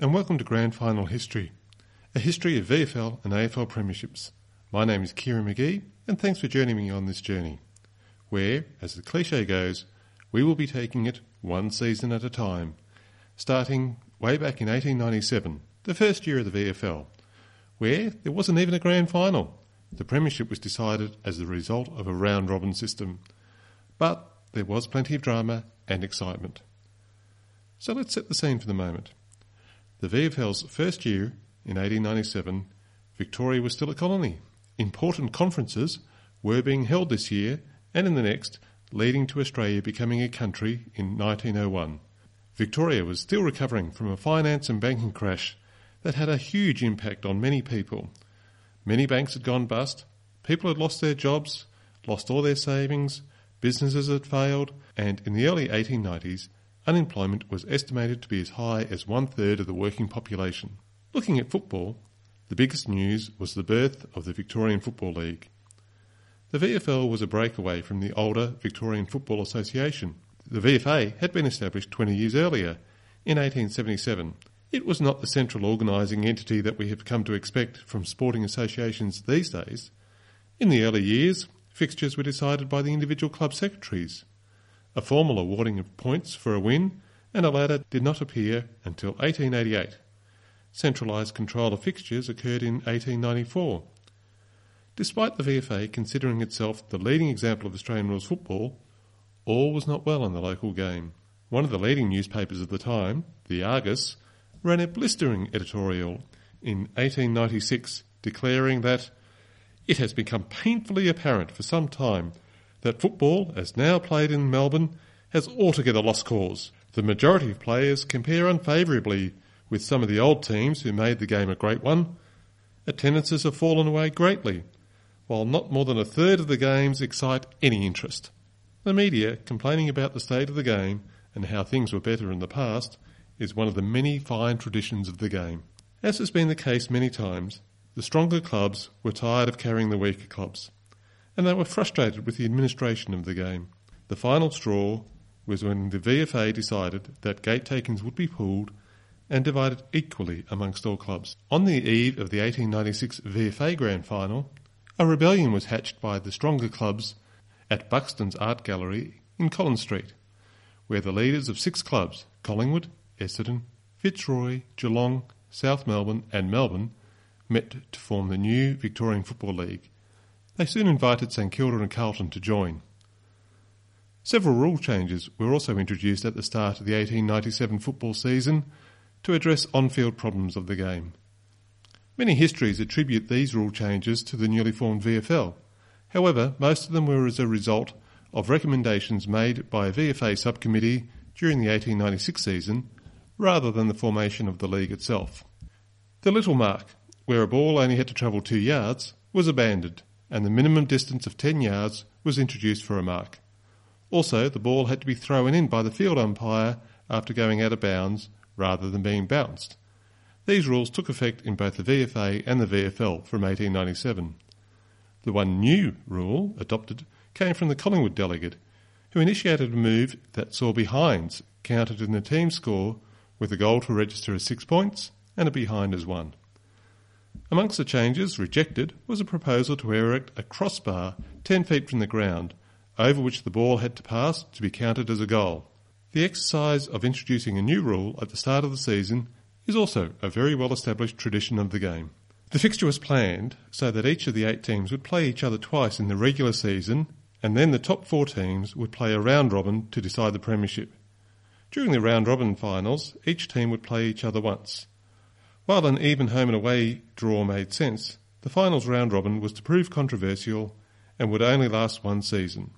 and welcome to Grand Final History, a history of VFL and AFL premierships. My name is Kieran McGee, and thanks for joining me on this journey, where, as the cliche goes, we will be taking it one season at a time, starting way back in 1897, the first year of the VFL, where there wasn't even a grand final. The premiership was decided as the result of a round robin system, but there was plenty of drama and excitement. So let's set the scene for the moment. The VFL's first year, in 1897, Victoria was still a colony. Important conferences were being held this year and in the next, leading to Australia becoming a country in 1901. Victoria was still recovering from a finance and banking crash that had a huge impact on many people. Many banks had gone bust, people had lost their jobs, lost all their savings, businesses had failed, and in the early 1890s, unemployment was estimated to be as high as one third of the working population. Looking at football, the biggest news was the birth of the Victorian Football League. The VFL was a breakaway from the older Victorian Football Association. The VFA had been established 20 years earlier, in 1877. It was not the central organising entity that we have come to expect from sporting associations these days. In the early years, fixtures were decided by the individual club secretaries. A formal awarding of points for a win and a ladder did not appear until 1888. Centralised control of fixtures occurred in 1894. Despite the VFA considering itself the leading example of Australian rules football, all was not well in the local game. One of the leading newspapers of the time, the Argus, ran a blistering editorial in 1896 declaring that it has become painfully apparent for some time that football, as now played in Melbourne, has altogether lost cause. The majority of players compare unfavourably with some of the old teams who made the game a great one. Attendances have fallen away greatly, while not more than a third of the games excite any interest. The media, complaining about the state of the game and how things were better in the past, is one of the many fine traditions of the game. As has been the case many times, the stronger clubs were tired of carrying the weaker clubs and they were frustrated with the administration of the game. The final straw was when the VFA decided that gate takings would be pooled and divided equally amongst all clubs. On the eve of the 1896 VFA Grand Final, a rebellion was hatched by the stronger clubs at Buxton's Art Gallery in Collins Street, where the leaders of six clubs Collingwood, Essendon, Fitzroy, Geelong, South Melbourne, and Melbourne met to form the new Victorian Football League they soon invited St Kilda and Carlton to join. Several rule changes were also introduced at the start of the 1897 football season to address on-field problems of the game. Many histories attribute these rule changes to the newly formed VFL. However, most of them were as a result of recommendations made by a VFA subcommittee during the 1896 season rather than the formation of the league itself. The little mark, where a ball only had to travel two yards, was abandoned and the minimum distance of 10 yards was introduced for a mark. Also, the ball had to be thrown in by the field umpire after going out of bounds rather than being bounced. These rules took effect in both the VFA and the VFL from 1897. The one new rule adopted came from the Collingwood delegate, who initiated a move that saw behinds counted in the team score with a goal to register as six points and a behind as one. Amongst the changes rejected was a proposal to erect a crossbar 10 feet from the ground, over which the ball had to pass to be counted as a goal. The exercise of introducing a new rule at the start of the season is also a very well established tradition of the game. The fixture was planned so that each of the eight teams would play each other twice in the regular season, and then the top four teams would play a round robin to decide the premiership. During the round robin finals, each team would play each other once. While an even home and away draw made sense, the finals round robin was to prove controversial and would only last one season.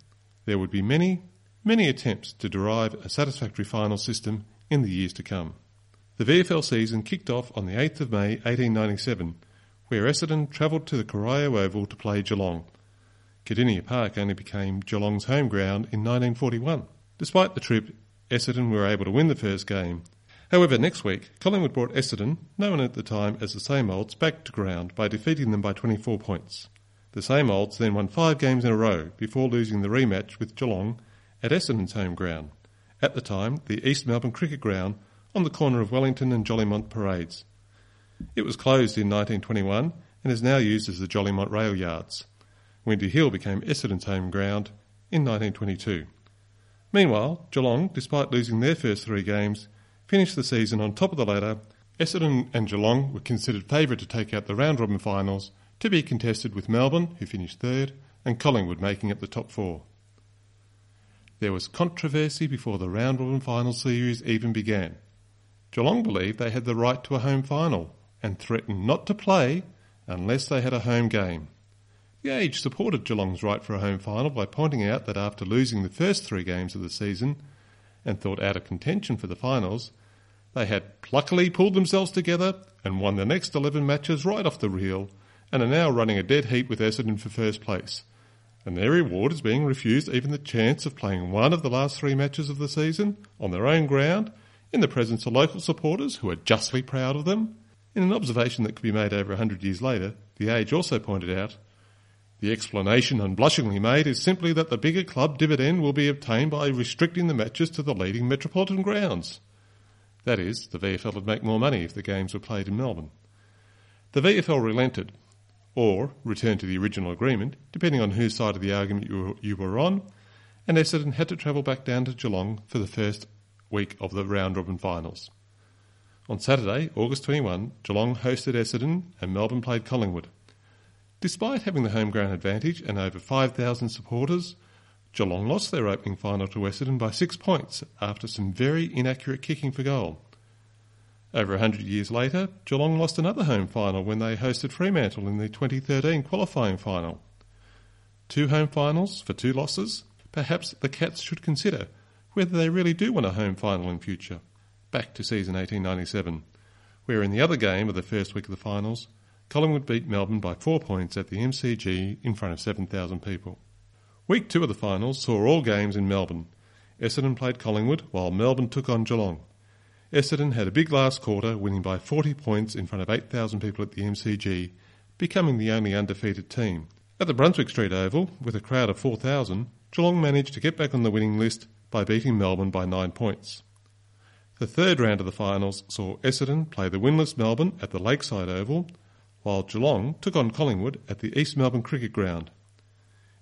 There would be many, many attempts to derive a satisfactory final system in the years to come. The VFL season kicked off on the 8th of May 1897, where Essendon travelled to the Corio Oval to play Geelong. Kardinia Park only became Geelong's home ground in 1941. Despite the trip, Essendon were able to win the first game However, next week, Collingwood brought Essendon, known at the time as the Same Olds, back to ground by defeating them by 24 points. The Same Olds then won five games in a row before losing the rematch with Geelong at Essendon's home ground. At the time, the East Melbourne Cricket Ground on the corner of Wellington and Jolimont parades. It was closed in 1921 and is now used as the Jolimont Rail Yards. Windy Hill became Essendon's home ground in 1922. Meanwhile, Geelong, despite losing their first three games, finished the season on top of the ladder. Essendon and Geelong were considered favourite to take out the round robin finals, to be contested with Melbourne, who finished third, and Collingwood making up the top four. There was controversy before the round robin final series even began. Geelong believed they had the right to a home final and threatened not to play unless they had a home game. The Age supported Geelong's right for a home final by pointing out that after losing the first three games of the season and thought out of contention for the finals, they had pluckily pulled themselves together and won the next 11 matches right off the reel and are now running a dead heat with Essendon for first place. And their reward is being refused even the chance of playing one of the last three matches of the season on their own ground in the presence of local supporters who are justly proud of them. In an observation that could be made over a hundred years later, The Age also pointed out the explanation unblushingly made is simply that the bigger club dividend will be obtained by restricting the matches to the leading metropolitan grounds. That is, the VFL would make more money if the games were played in Melbourne. The VFL relented, or returned to the original agreement, depending on whose side of the argument you were, you were on, and Essendon had to travel back down to Geelong for the first week of the round robin finals. On Saturday, August 21, Geelong hosted Essendon and Melbourne played Collingwood. Despite having the home ground advantage and over 5,000 supporters, Geelong lost their opening final to Essendon by six points after some very inaccurate kicking for goal. Over a hundred years later, Geelong lost another home final when they hosted Fremantle in the 2013 qualifying final. Two home finals for two losses? Perhaps the Cats should consider whether they really do want a home final in future. Back to season 1897, where in the other game of the first week of the finals, Collingwood beat Melbourne by four points at the MCG in front of 7,000 people. Week two of the finals saw all games in Melbourne. Essendon played Collingwood while Melbourne took on Geelong. Essendon had a big last quarter, winning by 40 points in front of 8,000 people at the MCG, becoming the only undefeated team. At the Brunswick Street Oval, with a crowd of 4,000, Geelong managed to get back on the winning list by beating Melbourne by nine points. The third round of the finals saw Essendon play the winless Melbourne at the Lakeside Oval, while Geelong took on Collingwood at the East Melbourne Cricket Ground.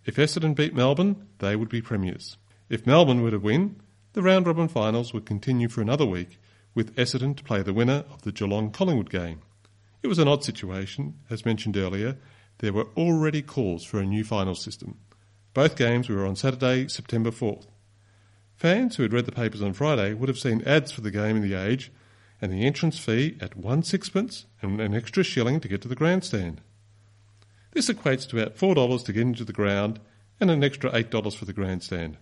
If Essendon beat Melbourne, they would be premiers. If Melbourne were to win, the round robin finals would continue for another week, with Essendon to play the winner of the Geelong Collingwood game. It was an odd situation, as mentioned earlier. There were already calls for a new final system. Both games were on Saturday, September 4th. Fans who had read the papers on Friday would have seen ads for the game in the Age and the entrance fee at one sixpence and an extra shilling to get to the grandstand. This equates to about $4 to get into the ground and an extra $8 for the grandstand.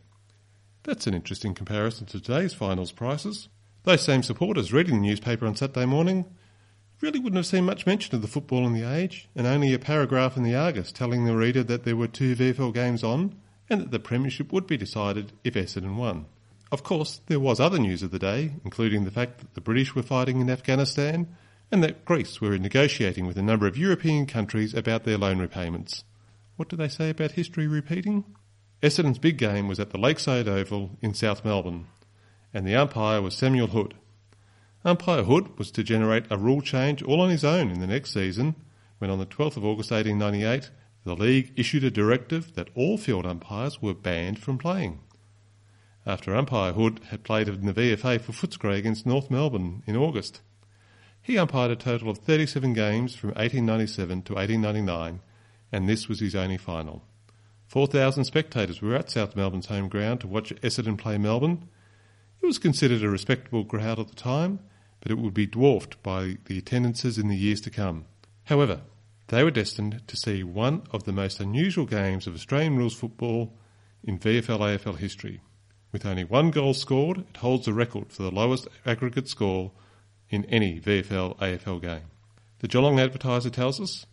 That's an interesting comparison to today's finals prices. Those same supporters reading the newspaper on Saturday morning really wouldn't have seen much mention of the football in the age, and only a paragraph in the Argus telling the reader that there were two VFL games on and that the premiership would be decided if Essendon won. Of course, there was other news of the day, including the fact that the British were fighting in Afghanistan and that Greece were negotiating with a number of European countries about their loan repayments. What do they say about history repeating? Essendon's big game was at the Lakeside Oval in South Melbourne, and the umpire was Samuel Hood. Umpire Hood was to generate a rule change all on his own in the next season when on the 12th of August 1898 the league issued a directive that all field umpires were banned from playing after umpire Hood had played in the VFA for Footscray against North Melbourne in August. He umpired a total of 37 games from 1897 to 1899, and this was his only final. 4,000 spectators were at South Melbourne's home ground to watch Essendon play Melbourne. It was considered a respectable crowd at the time, but it would be dwarfed by the attendances in the years to come. However, they were destined to see one of the most unusual games of Australian rules football in VFL AFL history. With only one goal scored, it holds the record for the lowest aggregate score in any VFL AFL game. The Geelong Advertiser tells us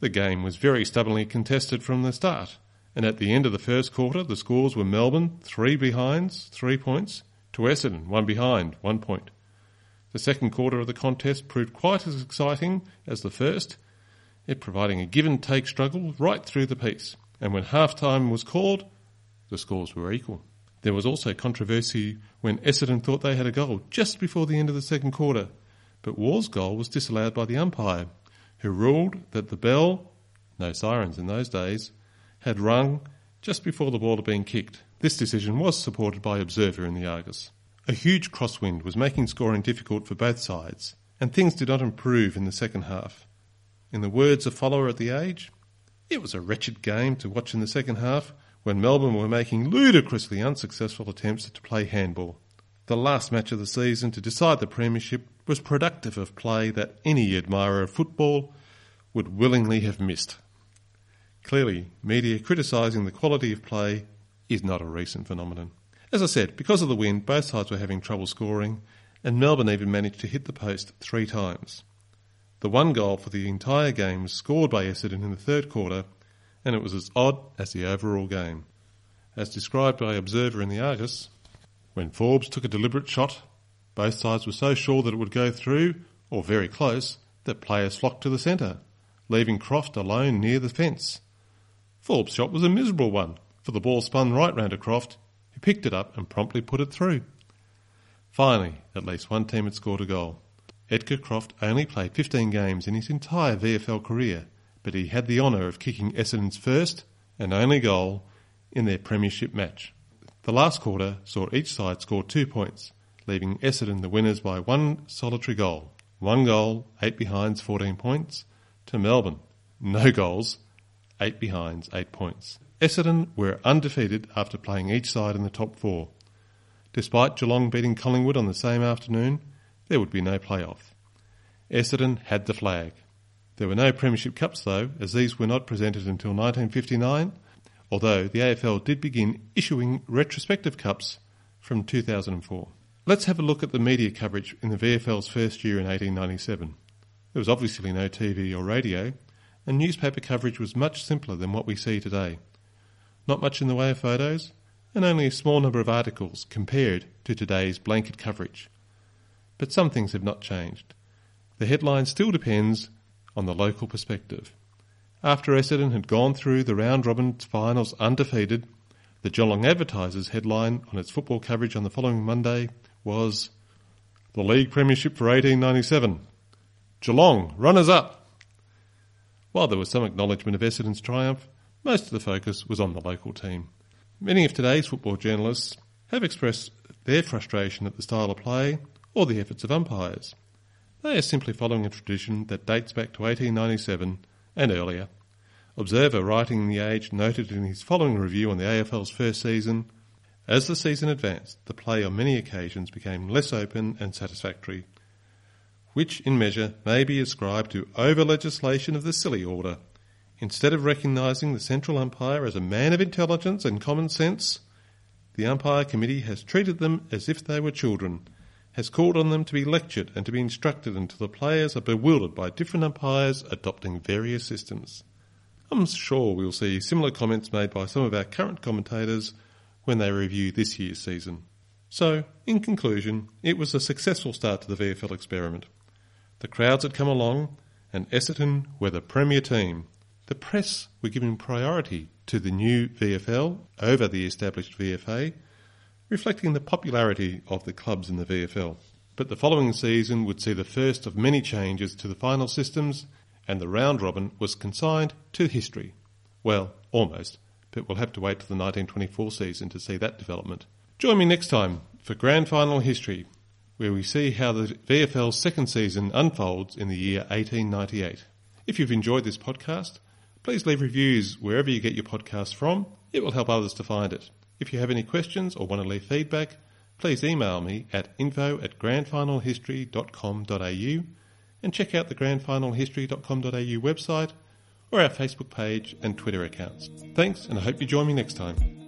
the game was very stubbornly contested from the start, and at the end of the first quarter, the scores were Melbourne three behinds, three points, to Essendon one behind, one point. The second quarter of the contest proved quite as exciting as the first, it providing a give and take struggle right through the piece. And when half time was called, the scores were equal. There was also controversy when Essendon thought they had a goal just before the end of the second quarter, but Waugh's goal was disallowed by the umpire, who ruled that the bell, no sirens in those days, had rung just before the ball had been kicked. This decision was supported by Observer in the Argus. A huge crosswind was making scoring difficult for both sides, and things did not improve in the second half. In the words of follower at the age, it was a wretched game to watch in the second half when Melbourne were making ludicrously unsuccessful attempts to play handball. The last match of the season to decide the Premiership was productive of play that any admirer of football would willingly have missed. Clearly, media criticising the quality of play is not a recent phenomenon. As I said, because of the wind, both sides were having trouble scoring, and Melbourne even managed to hit the post three times. The one goal for the entire game was scored by Essendon in the third quarter, and it was as odd as the overall game. As described by Observer in the Argus, when Forbes took a deliberate shot, both sides were so sure that it would go through, or very close, that players flocked to the centre, leaving Croft alone near the fence. Forbes' shot was a miserable one, for the ball spun right round to Croft, who picked it up and promptly put it through. Finally, at least one team had scored a goal. Edgar Croft only played 15 games in his entire VFL career, but he had the honour of kicking Essendon's first and only goal in their premiership match. The last quarter saw each side score two points, leaving Essendon the winners by one solitary goal. One goal, eight behinds, 14 points, to Melbourne. No goals, eight behinds, eight points. Essendon were undefeated after playing each side in the top four. Despite Geelong beating Collingwood on the same afternoon, there would be no playoff. Essendon had the flag. There were no Premiership Cups though, as these were not presented until 1959, although the AFL did begin issuing retrospective cups from 2004. Let's have a look at the media coverage in the VFL's first year in 1897. There was obviously no TV or radio, and newspaper coverage was much simpler than what we see today. Not much in the way of photos, and only a small number of articles compared to today's blanket coverage. But some things have not changed. The headline still depends on the local perspective. After Essendon had gone through the round robin finals undefeated, the Geelong Advertiser's headline on its football coverage on the following Monday was The League Premiership for 1897. Geelong, runners up. While there was some acknowledgement of Essendon's triumph, most of the focus was on the local team. Many of today's football journalists have expressed their frustration at the style of play or the efforts of umpires. They are simply following a tradition that dates back to 1897 and earlier. Observer writing in The Age noted in his following review on the AFL's first season as the season advanced, the play on many occasions became less open and satisfactory, which in measure may be ascribed to over legislation of the silly order. Instead of recognising the central umpire as a man of intelligence and common sense, the umpire committee has treated them as if they were children, has called on them to be lectured and to be instructed until the players are bewildered by different umpires adopting various systems. I'm sure we'll see similar comments made by some of our current commentators when they review this year's season. So, in conclusion, it was a successful start to the VFL experiment. The crowds had come along, and Essendon were the premier team. The press were giving priority to the new VFL over the established VFA, reflecting the popularity of the clubs in the VFL. But the following season would see the first of many changes to the final systems, and the round robin was consigned to history. Well, almost, but we'll have to wait till the 1924 season to see that development. Join me next time for Grand Final History, where we see how the VFL's second season unfolds in the year 1898. If you've enjoyed this podcast, please leave reviews wherever you get your podcasts from. It will help others to find it. If you have any questions or want to leave feedback, please email me at info at grandfinalhistory.com.au and check out the grandfinalhistory.com.au website or our Facebook page and Twitter accounts. Thanks, and I hope you join me next time.